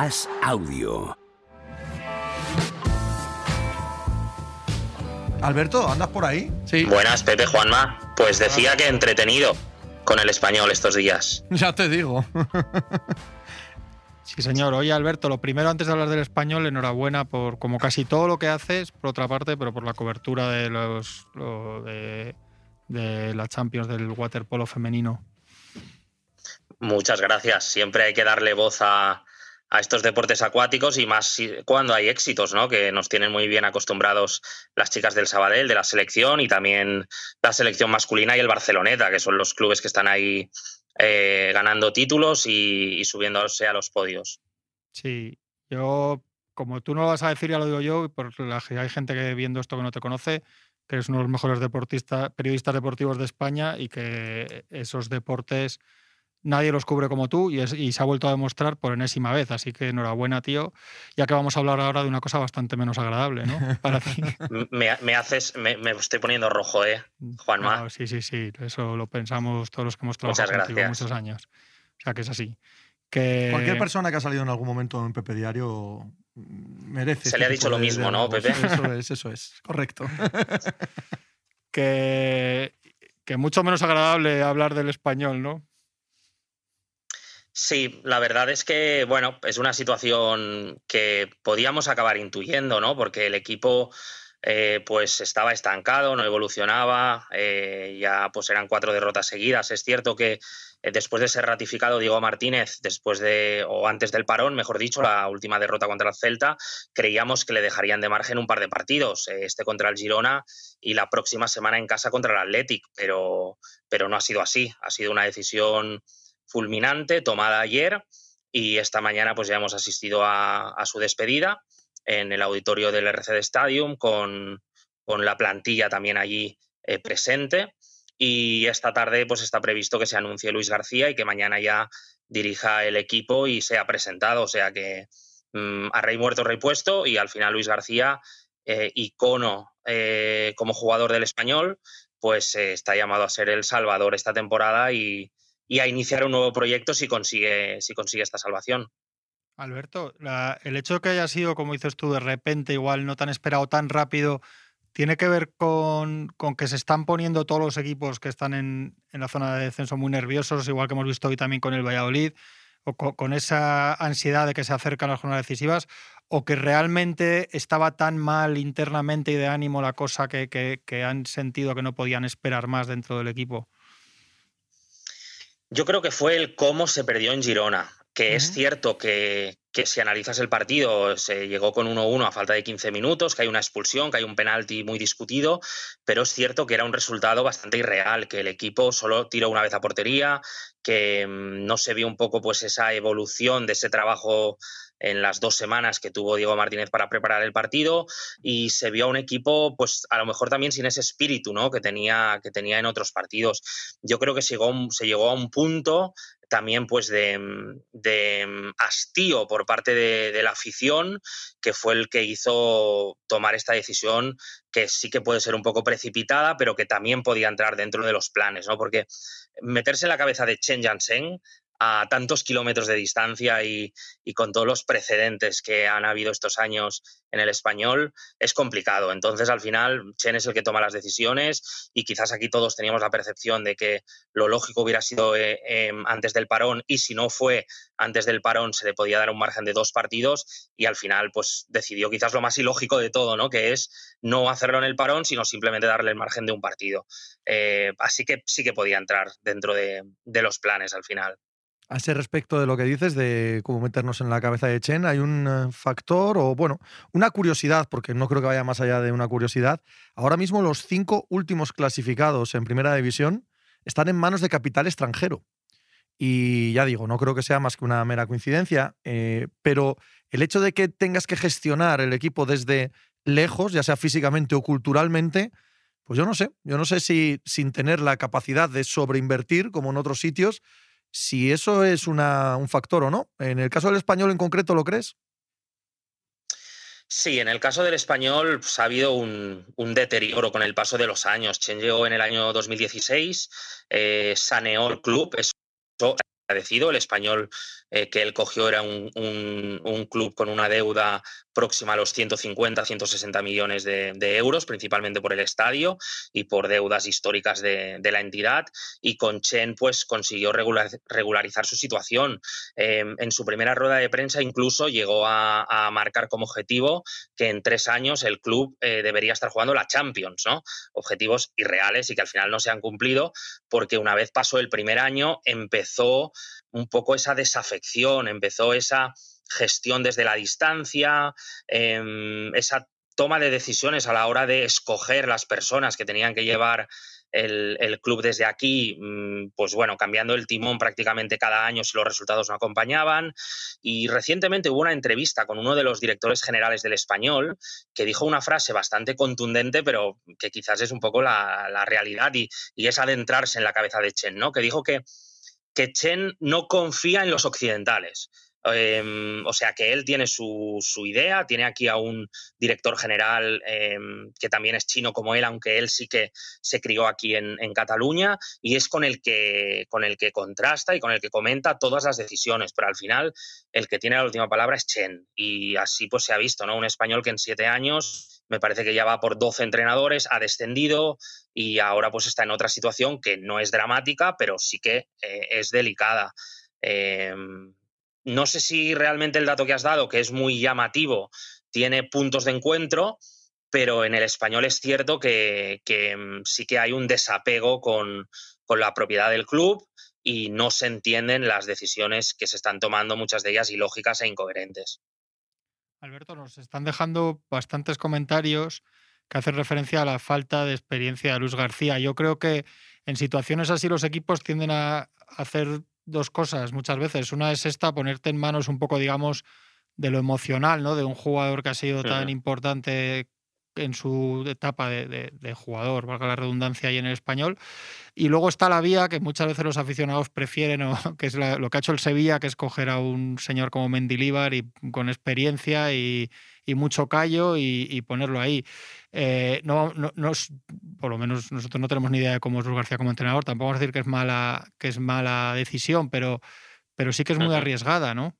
As Audio. Alberto, ¿andas por ahí? Sí. Buenas, Pepe Juanma. Pues decía que entretenido con el español estos días. Ya te digo. Sí, señor. Oye, Alberto, lo primero antes de hablar del español, enhorabuena por como casi todo lo que haces, por otra parte, pero por la cobertura de los lo de, de la Champions del waterpolo femenino. Muchas gracias. Siempre hay que darle voz a, a estos deportes acuáticos y más cuando hay éxitos, ¿no? Que nos tienen muy bien acostumbrados las chicas del Sabadell, de la selección y también la selección masculina y el Barceloneta, que son los clubes que están ahí eh, ganando títulos y, y subiéndose a los podios. Sí, yo, como tú no lo vas a decir, ya lo digo yo, y por la, que hay gente que viendo esto que no te conoce, que eres uno de los mejores deportistas, periodistas deportivos de España y que esos deportes nadie los cubre como tú y, es- y se ha vuelto a demostrar por enésima vez. Así que enhorabuena, tío, ya que vamos a hablar ahora de una cosa bastante menos agradable, ¿no? Para ti. Me, me haces, me, me estoy poniendo rojo, ¿eh? Juanma. No, sí, sí, sí, eso lo pensamos todos los que hemos trabajado Muchas contigo gracias. muchos años. O sea que es así. Que... Cualquier persona que ha salido en algún momento en Pepe Diario mm, merece. Se este le ha dicho lo mismo, ¿no. Pepe? Eso es, eso es. Correcto. que, que mucho menos agradable hablar del español, ¿no? Sí, la verdad es que, bueno, es una situación que podíamos acabar intuyendo, ¿no? Porque el equipo, eh, pues, estaba estancado, no evolucionaba, eh, ya pues eran cuatro derrotas seguidas. Es cierto que eh, después de ser ratificado Diego Martínez, después de, o antes del parón, mejor dicho, la última derrota contra el Celta, creíamos que le dejarían de margen un par de partidos, eh, este contra el Girona y la próxima semana en casa contra el Athletic, pero, pero no ha sido así. Ha sido una decisión fulminante tomada ayer y esta mañana pues ya hemos asistido a, a su despedida en el auditorio del RCD Stadium con, con la plantilla también allí eh, presente. Y esta tarde pues está previsto que se anuncie Luis García y que mañana ya dirija el equipo y sea presentado, o sea que mm, a rey muerto, rey puesto y al final Luis García, eh, icono eh, como jugador del español, pues eh, está llamado a ser el salvador esta temporada y, y a iniciar un nuevo proyecto si consigue, si consigue esta salvación. Alberto, el hecho de que haya sido, como dices tú, de repente, igual no tan esperado, tan rápido, ¿tiene que ver con, con que se están poniendo todos los equipos que están en, en la zona de descenso muy nerviosos, igual que hemos visto hoy también con el Valladolid, o co- con, esa ansiedad de que se acercan las jornadas decisivas, o que realmente estaba tan mal internamente y de ánimo la cosa que- que han sentido que no podían esperar más dentro del equipo? Yo creo que fue el cómo se perdió en Girona, que es cierto que, que si analizas el partido se llegó con 1-1 a falta de 15 minutos, que hay una expulsión, que hay un penalti muy discutido, pero es cierto que era un resultado bastante irreal, que el equipo solo tiró una vez a portería, que mm, no se vio un poco pues esa evolución de ese trabajo en las dos semanas que tuvo Diego Martínez para preparar el partido y se vio a un equipo pues a lo mejor también sin ese espíritu ¿no? que, tenía, que tenía en otros partidos. Yo creo que se llegó, se llegó a un punto también pues de, de, hastío por parte de, de la afición que fue el que hizo tomar esta decisión que sí que puede ser un poco precipitada pero que también podía entrar dentro de los planes ¿no? porque meterse en la cabeza de Chen Jansen a tantos kilómetros de distancia y, con todos los precedentes que han habido estos años en el español, es complicado. Entonces, al final, Chen es el que toma las decisiones y quizás aquí todos teníamos la percepción de que lo lógico hubiera sido eh, eh, antes del parón y si no fue antes del parón se le podía dar un margen de dos partidos y al final pues decidió quizás lo más ilógico de todo, ¿no? Que es no hacerlo en el parón, sino simplemente darle el margen de un partido. Eh, así que sí que podía entrar dentro de, de los planes al final. A ese respecto de lo que dices, de cómo meternos en la cabeza de Chen, hay un eh, factor o, bueno, una curiosidad, porque no creo que vaya más allá de una curiosidad. Ahora mismo los cinco últimos clasificados en Primera División están en manos de capital extranjero. Y ya digo, no creo que sea más que una mera coincidencia, eh, pero el hecho de que tengas que gestionar el equipo desde lejos, ya sea físicamente o culturalmente, pues yo no sé, yo no sé si sin tener la capacidad de sobreinvertir como en otros sitios, si eso es una, un factor o no. En el caso del español en concreto, ¿lo crees? Sí, en el caso del español pues, ha habido un, un, deterioro con el paso de los años. Chen llegó en el año 2016, eh, saneó el club, eso agradecido. El español eh, que él cogió era un, club con una deuda próxima a los 150, 160 millones de, euros, principalmente por el estadio y por deudas históricas de, la entidad. Y con Chen, pues consiguió regularizar su situación. Em, en su primera rueda de prensa, incluso llegó a, marcar como objetivo que en tres años el club eh, debería estar jugando la Champions, ¿no? Objetivos irreales y que al final no se han cumplido, porque una vez pasó el primer año, empezó un poco esa desafección, empezó esa gestión desde la distancia, em, esa toma de decisiones a la hora de escoger las personas que tenían que llevar el, club desde aquí, mm, pues bueno, cambiando el timón prácticamente cada año si los resultados no acompañaban. Y recientemente hubo una entrevista con uno de los directores generales del español que dijo una frase bastante contundente, pero que quizás es un poco la, realidad y, y, es adentrarse en la cabeza de Chen, ¿no? Que dijo que, que Chen no confía en los occidentales Em, o sea que él tiene su, idea, tiene aquí a un director general em, que también es chino como él, aunque él sí que se crió aquí en, Cataluña, y es con el, que, con el que contrasta y con el que comenta todas las decisiones, pero al final el que tiene la última palabra es Chen, y así pues se ha visto, ¿no? Un español que en siete años me parece que ya va por 12 entrenadores, ha descendido y ahora pues está en otra situación que no es dramática, pero sí que eh, es delicada. Em, no sé si realmente el dato que has dado, que es muy llamativo, tiene puntos de encuentro, pero en el español es cierto que, mm, sí que hay un desapego con, la propiedad del club y no se entienden las decisiones que se están tomando, muchas de ellas ilógicas e incoherentes. Alberto, nos están dejando bastantes comentarios que hacen referencia a la falta de experiencia de Luis García. Yo creo que en situaciones así los equipos tienden a hacer dos cosas muchas veces. Una es esta, ponerte en manos un poco, digamos, de lo emocional, ¿no? De un jugador que ha sido tan importante en su etapa de, jugador, valga la redundancia ahí en el español. Y luego está la vía que muchas veces los aficionados prefieren, que es lo que ha hecho el Sevilla, que es coger a un señor como Mendilíbar y con experiencia y, mucho callo y, ponerlo ahí. Eh, no, no, por lo menos nosotros no tenemos ni idea de cómo es Luis García como entrenador. Tampoco vamos a decir que es mala, que es mala decisión, pero, pero sí que es muy arriesgada, ¿no?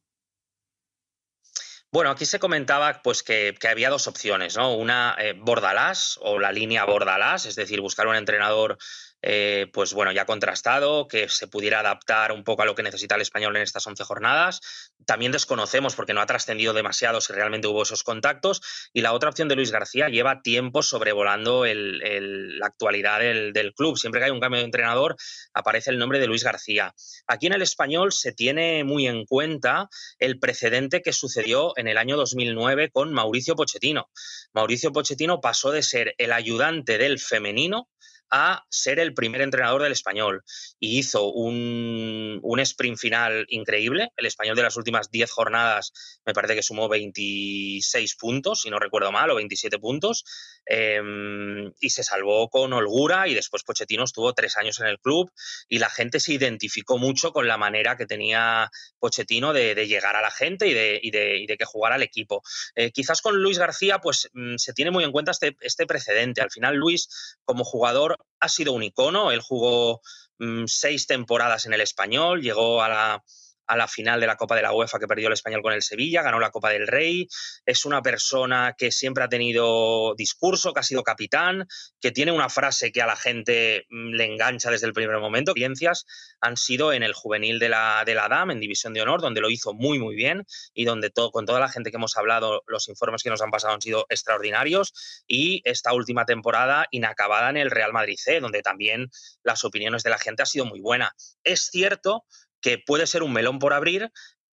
Bueno, aquí se comentaba pues, que, había dos opciones, ¿no? Una eh, Bordalás o la línea Bordalás, es decir, buscar un entrenador eh, pues bueno, ya contrastado, que se pudiera adaptar un poco a lo que necesita el español en estas 11 jornadas. También desconocemos, porque no ha trascendido demasiado, si realmente hubo esos contactos. Y la otra opción de Luis García lleva tiempo sobrevolando la actualidad del, club. Siempre que hay un cambio de entrenador, aparece el nombre de Luis García. Aquí en el español se tiene muy en cuenta el precedente que sucedió en el año 2009 con Mauricio Pochettino. Mauricio Pochettino pasó de ser el ayudante del femenino a ser el primer entrenador del español y hizo un, un sprint final increíble. El español de las últimas 10 jornadas me parece que sumó 26 puntos, si no recuerdo mal, o 27 puntos, em, y se salvó con holgura y después Pochettino estuvo tres años en el club y la gente se identificó mucho con la manera que tenía Pochettino de, llegar a la gente y de, y de, que jugara al equipo. Eh, quizás con Luis García pues mm, se tiene muy en cuenta este, este precedente. Al final Luis como jugador ha sido un icono. Él jugó mm, seis temporadas en el español, llegó a la, a la final de la Copa de la UEFA que perdió el español con el Sevilla, ganó la Copa del Rey, es una persona que siempre ha tenido discurso, que ha sido capitán, que tiene una frase que a la gente mm, le engancha desde el primer momento. Experiencias han sido en el juvenil de la, de la DAM, en División de Honor, donde lo hizo muy, muy bien y donde todo, con toda la gente que hemos hablado, los informes que nos han pasado han sido extraordinarios y esta última temporada inacabada en el Real Madrid C, donde también las opiniones de la gente han sido muy buenas. Es cierto que puede ser un melón por abrir,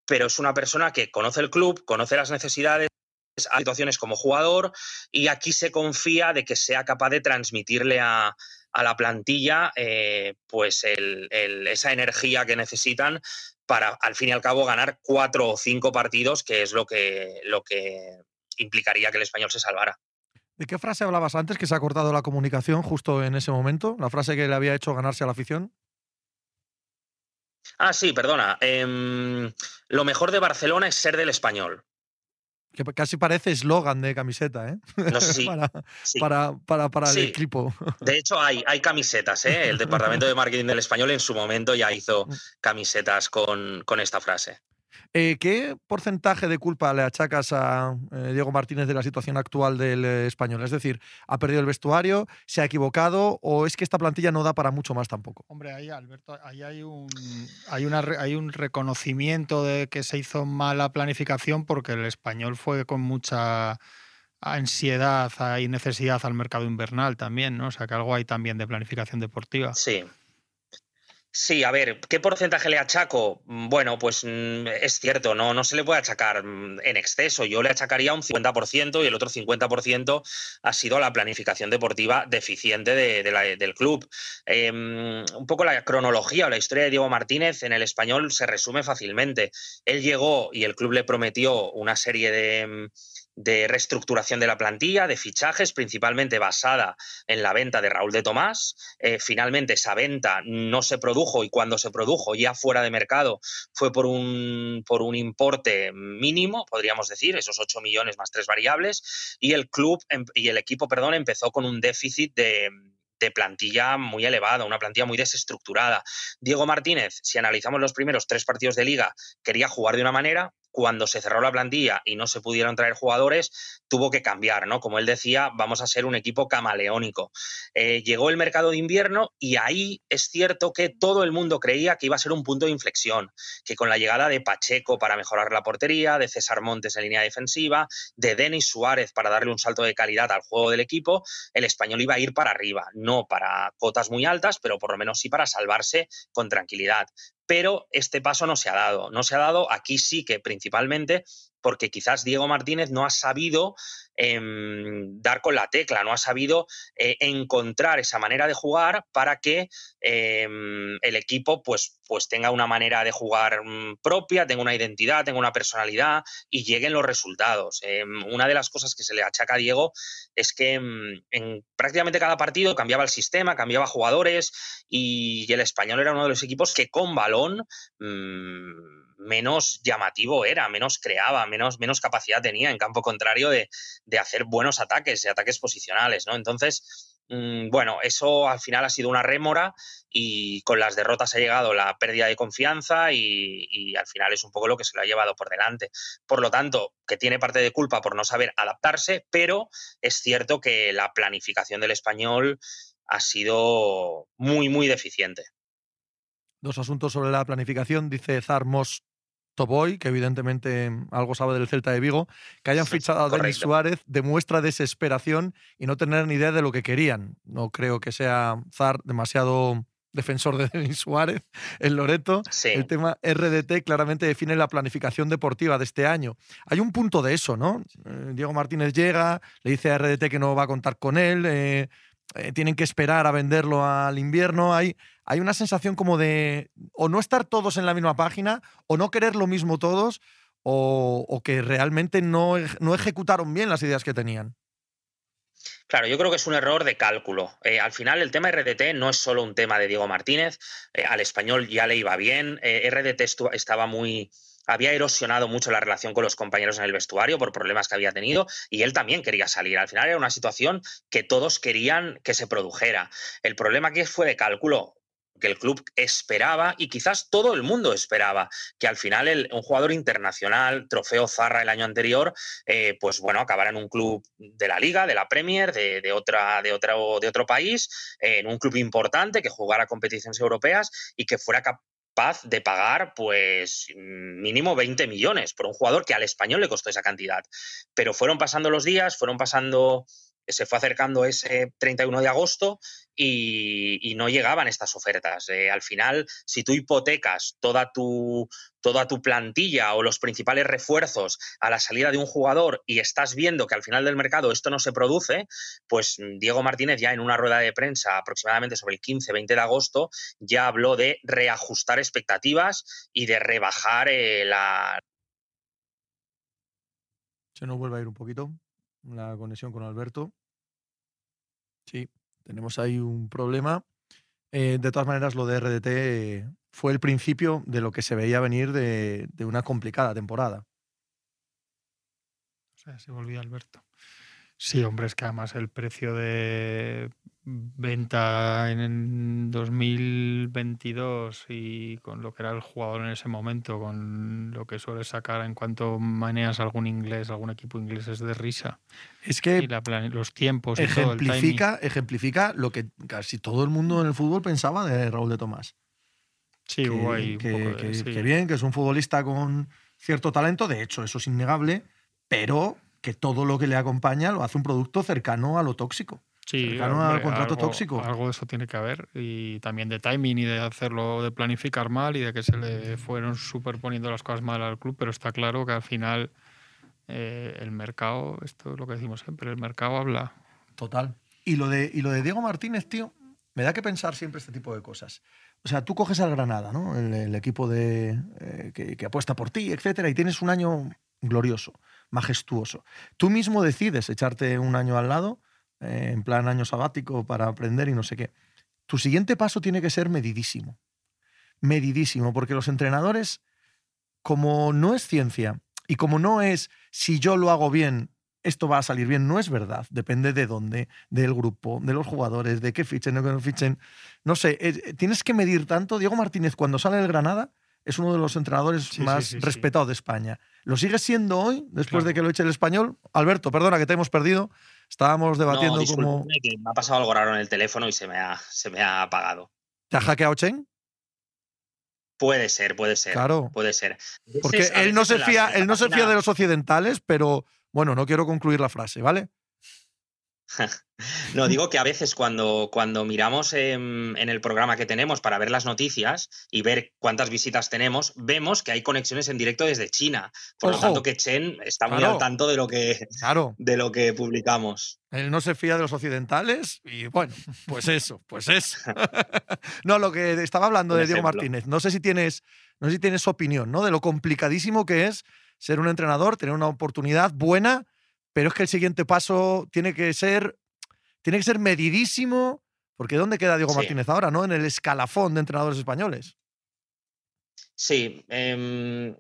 pero es una persona que conoce el club, conoce las necesidades, situaciones como jugador y aquí se confía de que sea capaz de transmitirle a, la plantilla eh, pues esa energía que necesitan para al fin y al cabo ganar cuatro o cinco partidos, que es lo que, lo que implicaría que el español se salvara. ¿De qué frase hablabas antes que se ha cortado la comunicación justo en ese momento? ¿La frase que le había hecho ganarse a la afición? Ah, sí, perdona. Em, lo mejor de Barcelona es ser del español. Que casi parece eslogan de camiseta, ¿eh? No sé si. para, para, para, el equipo. De hecho, hay, hay camisetas, ¿eh? El departamento de marketing del español en su momento ya hizo camisetas con, con esta frase. Eh, ¿Qué porcentaje de culpa le achacas a eh, Diego Martínez de la situación actual del eh, español? Es decir, ¿ha perdido el vestuario? ¿Se ha equivocado? ¿O es que esta plantilla no da para mucho más tampoco? Hombre, ahí, Alberto, ahí hay un, hay, una, hay un reconocimiento de que se hizo mala planificación porque el español fue con mucha ansiedad y necesidad al mercado invernal también, ¿no? O sea, que algo hay también de planificación deportiva. Sí, Sí, a ver, ¿qué porcentaje le achaco? Mm, bueno, pues mm, es cierto, no, no se le puede achacar mm, en exceso. Yo le achacaría un 50% y el otro 50% ha sido la planificación deportiva deficiente del club. Em, un poco la cronología o la historia de Diego Martínez en el español se resume fácilmente. Él llegó y el club le prometió una serie de de reestructuración de la plantilla, de fichajes, principalmente basada en la venta de Raúl de Tomás. Eh, finalmente esa venta no se produjo y cuando se produjo ya fuera de mercado fue por un, por un importe mínimo, podríamos decir, esos 8 millones más tres variables, y el club em, y el equipo, perdón, empezó con un déficit de, de plantilla muy elevada, una plantilla muy desestructurada. Diego Martínez, si analizamos los primeros tres partidos de liga, quería jugar de una manera, cuando se cerró la plantilla y no se pudieron traer jugadores, tuvo que cambiar, ¿no? Como él decía, vamos a ser un equipo camaleónico. Eh, llegó el mercado de invierno y ahí es cierto que todo el mundo creía que iba a ser un punto de inflexión, que con la llegada de Pacheco para mejorar la portería, de César Montes en línea defensiva, de Denis Suárez para darle un salto de calidad al juego del equipo, el español iba a ir para arriba, no para cotas muy altas, pero por lo menos sí para salvarse con tranquilidad pero este paso no se ha dado. No se ha dado aquí sí que principalmente porque quizás Diego Martínez no ha sabido em, dar con la tecla, no ha sabido eh, encontrar esa manera de jugar para que em, el equipo pues, pues tenga una manera de jugar mm, propia, tenga una identidad, tenga una personalidad y lleguen los resultados. Em, una de las cosas que se le achaca a Diego es que en prácticamente cada partido cambiaba el sistema, cambiaba jugadores y el español era uno de los equipos que con balón... Mm, menos llamativo era, menos creaba, menos, menos capacidad tenía en campo contrario de, hacer buenos ataques, ataques posicionales, ¿no? Entonces, mm, bueno, eso al final ha sido una rémora y con las derrotas ha llegado la pérdida de confianza y, y, al final es un poco lo que se lo ha llevado por delante. Por lo tanto, que tiene parte de culpa por no saber adaptarse, pero es cierto que la planificación del español ha sido muy, muy deficiente. Dos asuntos sobre la planificación. Dice Zarmos Toboy, que evidentemente algo sabe del Celta de Vigo, que hayan fichado a Denis Suárez demuestra desesperación y no tener ni idea de lo que querían. No creo que sea Zar demasiado defensor de Denis Suárez en Loreto. El tema RDT claramente define la planificación deportiva de este año. Hay un punto de eso, ¿no? Eh, Diego Martínez llega, le dice a RDT que no va a contar con él, eh, eh, tienen que esperar a venderlo al invierno. Hay, hay una sensación como de o no estar todos en la misma página, o no querer lo mismo todos, o, que realmente no, no, ejecutaron bien las ideas que tenían. Claro, yo creo que es un error de cálculo. Eh, al final, el tema RDT no es solo un tema de Diego Martínez. Eh, al español ya le iba bien. RDT estaba muy, había erosionado mucho la relación con los compañeros en el vestuario por problemas que había tenido y él también quería salir. Al final era una situación que todos querían que se produjera. El problema aquí fue de cálculo que el club esperaba y quizás todo el mundo esperaba que al final un jugador internacional, trofeo Zarra el año anterior, eh, pues bueno, acabara en un club de la liga, de la Premier, de, otra, de, otro, de otro país, en un club importante que jugara competiciones europeas y que fuera capaz paz de pagar, pues mínimo 20 millones por un jugador que al español le costó esa cantidad. Pero fueron pasando los días, fueron pasando se fue acercando ese 31 de agosto y, no llegaban estas ofertas. Eh, al final, si tú hipotecas toda tu, toda tu plantilla o los principales refuerzos a la salida de un jugador y estás viendo que al final del mercado esto no se produce, pues Diego Martínez ya en una rueda de prensa aproximadamente sobre el 15-20 de agosto ya habló de reajustar expectativas y de rebajar eh, la... Se nos vuelve a ir un poquito la conexión con Alberto. Sí, tenemos ahí un problema. Eh, de todas maneras, lo de RDT fue el principio de lo que se veía venir de, una complicada temporada. se volvía Alberto. Sí, hombre, es que además el precio de venta en 2022 y con lo que era el jugador en ese momento, con lo que suele sacar en cuanto maneas algún inglés, algún equipo inglés es de risa. Es que y los tiempos ejemplifica, ejemplifica lo que casi todo el mundo en el fútbol pensaba de Raúl de Tomás. Sí, que, que, bien, que es un futbolista con cierto talento, de hecho, eso es innegable, pero que todo lo que le acompaña lo hace un producto cercano a lo tóxico. Sí, cercano al contrato tóxico. Algo de eso tiene que haber. Y también de timing y de hacerlo, de planificar mal y de que se le fueron superponiendo las cosas mal al club, pero está claro que al final eh, el mercado, esto es lo que decimos siempre, el mercado habla. Total. Y lo de, y lo de Diego Martínez, tío, me da que pensar siempre este tipo de cosas. O sea, tú coges al Granada, ¿no? El, equipo de, eh, que, que, apuesta por ti, etcétera, y tienes un año glorioso majestuoso. Tú mismo decides echarte un año al lado, eh, en plan año sabático para aprender y no sé qué. Tu siguiente paso tiene que ser medidísimo. Medidísimo, porque los entrenadores, como no es ciencia y como no es si yo lo hago bien, esto va a salir bien, no es verdad. Depende de dónde, del grupo, de los jugadores, de qué fichen, de qué no fichen. No sé, eh, tienes que medir tanto. Diego Martínez, cuando sale del Granada, es uno de los entrenadores más respetados de España. ¿Lo sigue siendo hoy, después de que lo eche el español? Alberto, perdona que te hemos perdido. Estábamos debatiendo no, como. Que me ha pasado algo raro en el teléfono y se me ha, se me ha apagado. ¿Te ha hackeado Chen? Puede ser, puede ser. Claro. Puede ser. Porque él no se fía, él no se fía de los occidentales, pero bueno, no quiero concluir la frase, ¿vale? No, digo que a veces cuando, cuando miramos en, el programa que tenemos para ver las noticias y ver cuántas visitas tenemos, vemos que hay conexiones en directo desde China. Por lo tanto, que Chen está muy al tanto de lo que, de lo que publicamos. Él no se fía de los occidentales y bueno, pues eso, pues eso. no, lo que estaba hablando de Diego Martínez, no sé si tienes, no sé si tienes opinión, ¿no? De lo complicadísimo que es ser un entrenador, tener una oportunidad buena pero es que el siguiente paso tiene que ser, tiene que ser medidísimo, porque ¿dónde queda Diego Martínez ahora? ¿no? En el escalafón de entrenadores españoles. Sí, em,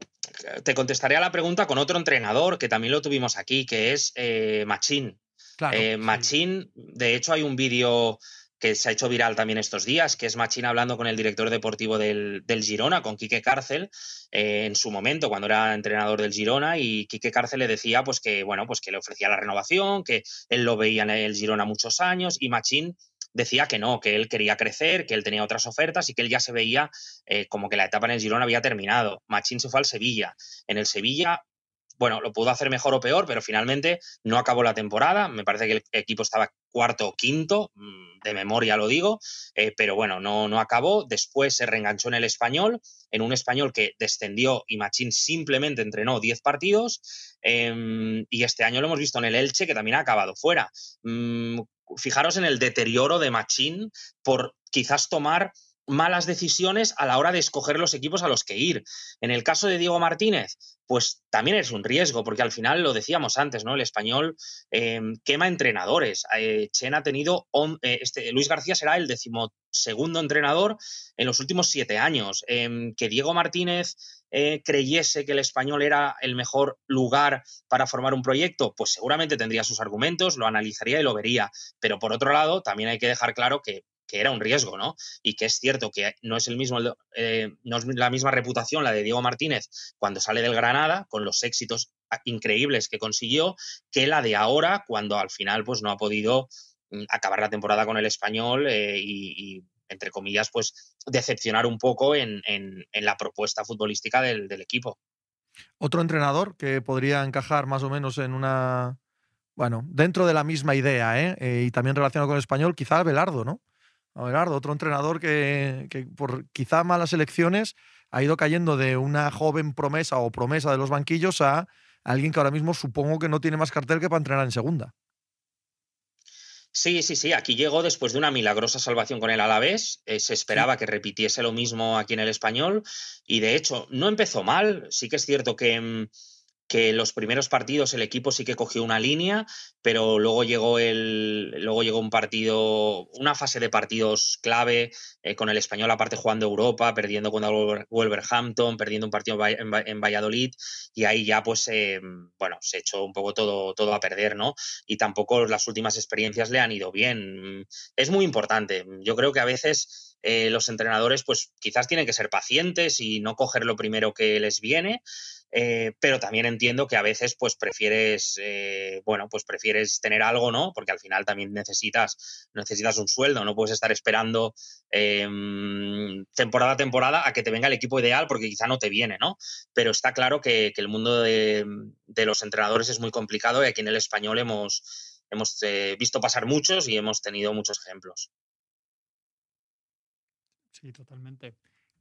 te contestaré a la pregunta con otro entrenador que también lo tuvimos aquí, que es eh, Machín. Eh, Machín, de hecho hay un vídeo que se ha hecho viral también estos días, que es Machín hablando con el director deportivo del, Girona, con Quique Cárcel, eh, en su momento, cuando era entrenador del Girona, y Quique Cárcel le decía pues que, bueno, pues que le ofrecía la renovación, que él lo veía en el Girona muchos años, y Machín decía que no, que él quería crecer, que él tenía otras ofertas y que él ya se veía eh, como que la etapa en el Girona había terminado. Machín se fue al Sevilla. En el Sevilla bueno, lo pudo hacer mejor o peor, pero finalmente no acabó la temporada. Me parece que el equipo estaba cuarto o quinto, mm, de memoria lo digo, eh, pero bueno, no, no acabó. Después se reenganchó en el español, en un español que descendió y Machín simplemente entrenó 10 partidos. Em, y este año lo hemos visto en el Elche, que también ha acabado fuera. Mm, fijaros en el deterioro de Machín por quizás tomar malas decisiones a la hora de escoger los equipos a los que ir. En el caso de Diego Martínez, pues también es un riesgo, porque al final lo decíamos antes, ¿no? El español em, quema entrenadores. Eh, Chen ha tenido, eh, este, Luis García será el decimosegundo entrenador en los últimos siete años. Em, que Diego Martínez eh, creyese que el español era el mejor lugar para formar un proyecto, pues seguramente tendría sus argumentos, lo analizaría y lo vería. Pero por otro lado, también hay que dejar claro que que era un riesgo, ¿no? Y que es cierto que no es el mismo, eh, no es la misma reputación la de Diego Martínez cuando sale del Granada, con los éxitos increíbles que consiguió, que la de ahora, cuando al final pues no ha podido mm, acabar la temporada con el español eh, y, entre comillas, pues decepcionar un poco en, la propuesta futbolística del, equipo. Otro entrenador que podría encajar más o menos en una, bueno, dentro de la misma idea, ¿eh? eh y también relacionado con el español, quizá Belardo, ¿no? Abelardo, otro entrenador que, por quizá malas elecciones ha ido cayendo de una joven promesa o promesa de los banquillos a alguien que ahora mismo supongo que no tiene más cartel que para entrenar en segunda. Sí, sí, sí. Aquí llegó después de una milagrosa salvación con el Alavés. Eh, se esperaba que repitiese lo mismo aquí en el español. Y de hecho, no empezó mal. Sí que es cierto que, mm, que los primeros partidos el equipo sí que cogió una línea, pero luego llegó el luego llegó un partido, una fase de partidos clave eh, con el español aparte jugando Europa, perdiendo contra Wolverhampton, perdiendo un partido en, Valladolid y ahí ya pues eh, bueno se echó un poco todo todo a perder, ¿no? Y tampoco las últimas experiencias le han ido bien. Es muy importante. Yo creo que a veces eh, los entrenadores pues quizás tienen que ser pacientes y no coger lo primero que les viene eh, pero también entiendo que a veces pues prefieres, eh, bueno, pues prefieres tener algo, ¿no? Porque al final también necesitas, necesitas un sueldo, no puedes estar esperando em, temporada a temporada a que te venga el equipo ideal porque quizá no te viene, ¿no? Pero está claro que, el mundo de, los entrenadores es muy complicado y aquí en el español hemos, hemos eh, visto pasar muchos y hemos tenido muchos ejemplos. Sí, totalmente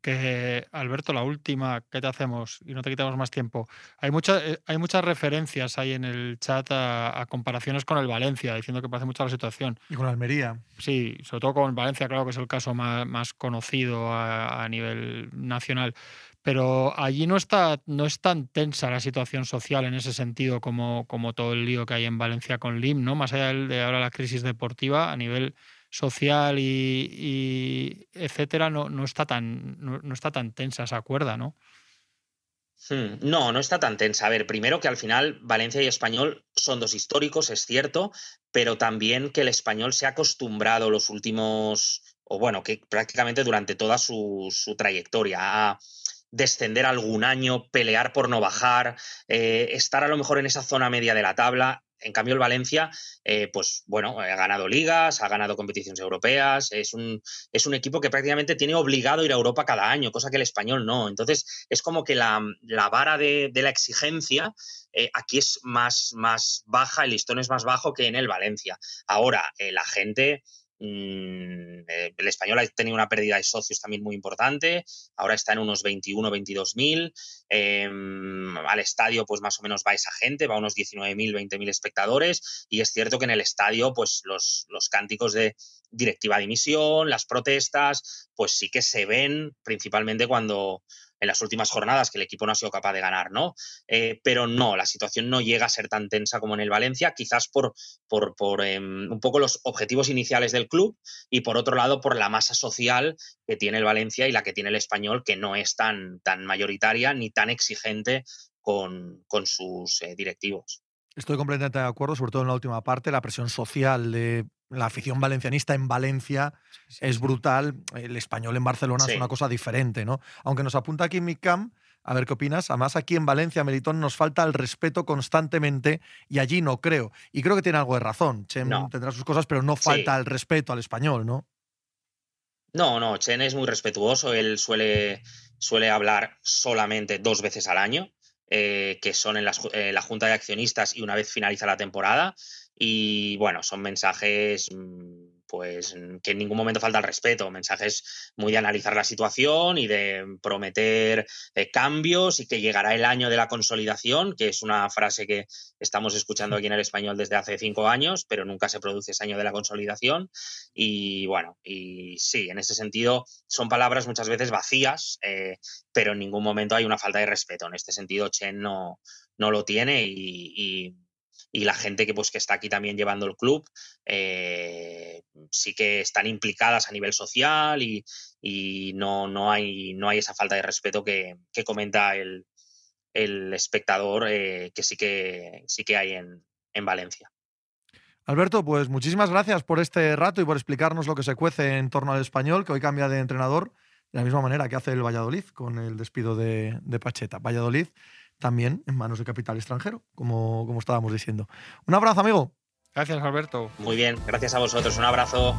que, Alberto, la última, ¿qué te hacemos? Y no te quitamos más tiempo. Hay, eh, hay muchas referencias ahí en el chat a, comparaciones con el Valencia, diciendo que parece mucho la situación. Y con Almería. Sí, sobre todo con Valencia, claro que es el caso más, conocido a, nivel nacional. Pero allí no está, no es tan tensa la situación social en ese sentido como, como todo el lío que hay en Valencia con LIM, ¿no? Más allá de ahora la crisis deportiva, a nivel social y, etcétera, no, no, está tan, no, está tan tensa esa cuerda, ¿no? Hmm, no, no está tan tensa. A ver, primero que al final Valencia y Español son dos históricos, es cierto, pero también que el español se ha acostumbrado los últimos, o bueno, que prácticamente durante toda su, trayectoria a descender algún año, pelear por no bajar, eh, estar a lo mejor en esa zona media de la tabla en cambio, el Valencia, eh, pues bueno, ha ganado ligas, ha ganado competiciones europeas, es un, es un equipo que prácticamente tiene obligado ir a Europa cada año, cosa que el español no. Entonces, es como que la, vara de, la exigencia eh, aquí es más, más baja, el listón es más bajo que en el Valencia. Ahora, eh, la gente el español ha tenido una pérdida de socios también muy importante, ahora está en unos 21, 22 mil. Em, al estadio, pues más o menos va esa gente, va a unos 19 mil, 20 mil espectadores. Y es cierto que en el estadio, pues los, los cánticos de directiva de emisión, las protestas, pues sí que se ven principalmente cuando, en las últimas jornadas que el equipo no ha sido capaz de ganar, ¿no? Eh, pero no, la situación no llega a ser tan tensa como en el Valencia, quizás por, por, em, un poco los objetivos iniciales del club y por otro lado por la masa social que tiene el Valencia y la que tiene el español, que no es tan, tan mayoritaria ni tan exigente con, sus eh, directivos. Estoy completamente de acuerdo, sobre todo en la última parte, la presión social de la afición valencianista en Valencia es brutal. El español en Barcelona es una cosa diferente, ¿no? Aunque nos apunta aquí Micam, a ver qué opinas. Además, aquí en Valencia, Melitón, nos falta el respeto constantemente y allí no creo. Y creo que tiene algo de razón. Chen tendrá sus cosas, pero no falta el respeto al español, ¿no? No, no, Chen es muy respetuoso. Él suele, suele hablar solamente dos veces al año. Eh, que son en, la Junta de Accionistas y una vez finaliza la temporada. Y bueno, son mensajes mm, pues que en ningún momento falta el respeto, mensajes muy de analizar la situación y de prometer eh, cambios y que llegará el año de la consolidación, que es una frase que estamos escuchando aquí en el español desde hace cinco años, pero nunca se produce ese año de la consolidación. Y bueno, y sí, en ese sentido son palabras muchas veces vacías, eh, pero en ningún momento hay una falta de respeto. En este sentido, Chen no, no lo tiene y y la gente que, pues, que está aquí también llevando el club eh, sí que están implicadas a nivel social y, no, no, hay, no hay esa falta de respeto que, comenta el, espectador eh, que sí que sí que hay en, en Valencia. Alberto, pues muchísimas gracias por este rato y por explicarnos lo que se cuece en torno al español, que hoy cambia de entrenador de la misma manera que hace el Valladolid con el despido de, de Pacheta. Valladolid también en manos de capital extranjero, como, como estábamos diciendo. Un abrazo, amigo. Gracias, Alberto. Muy bien, gracias a vosotros. Un abrazo.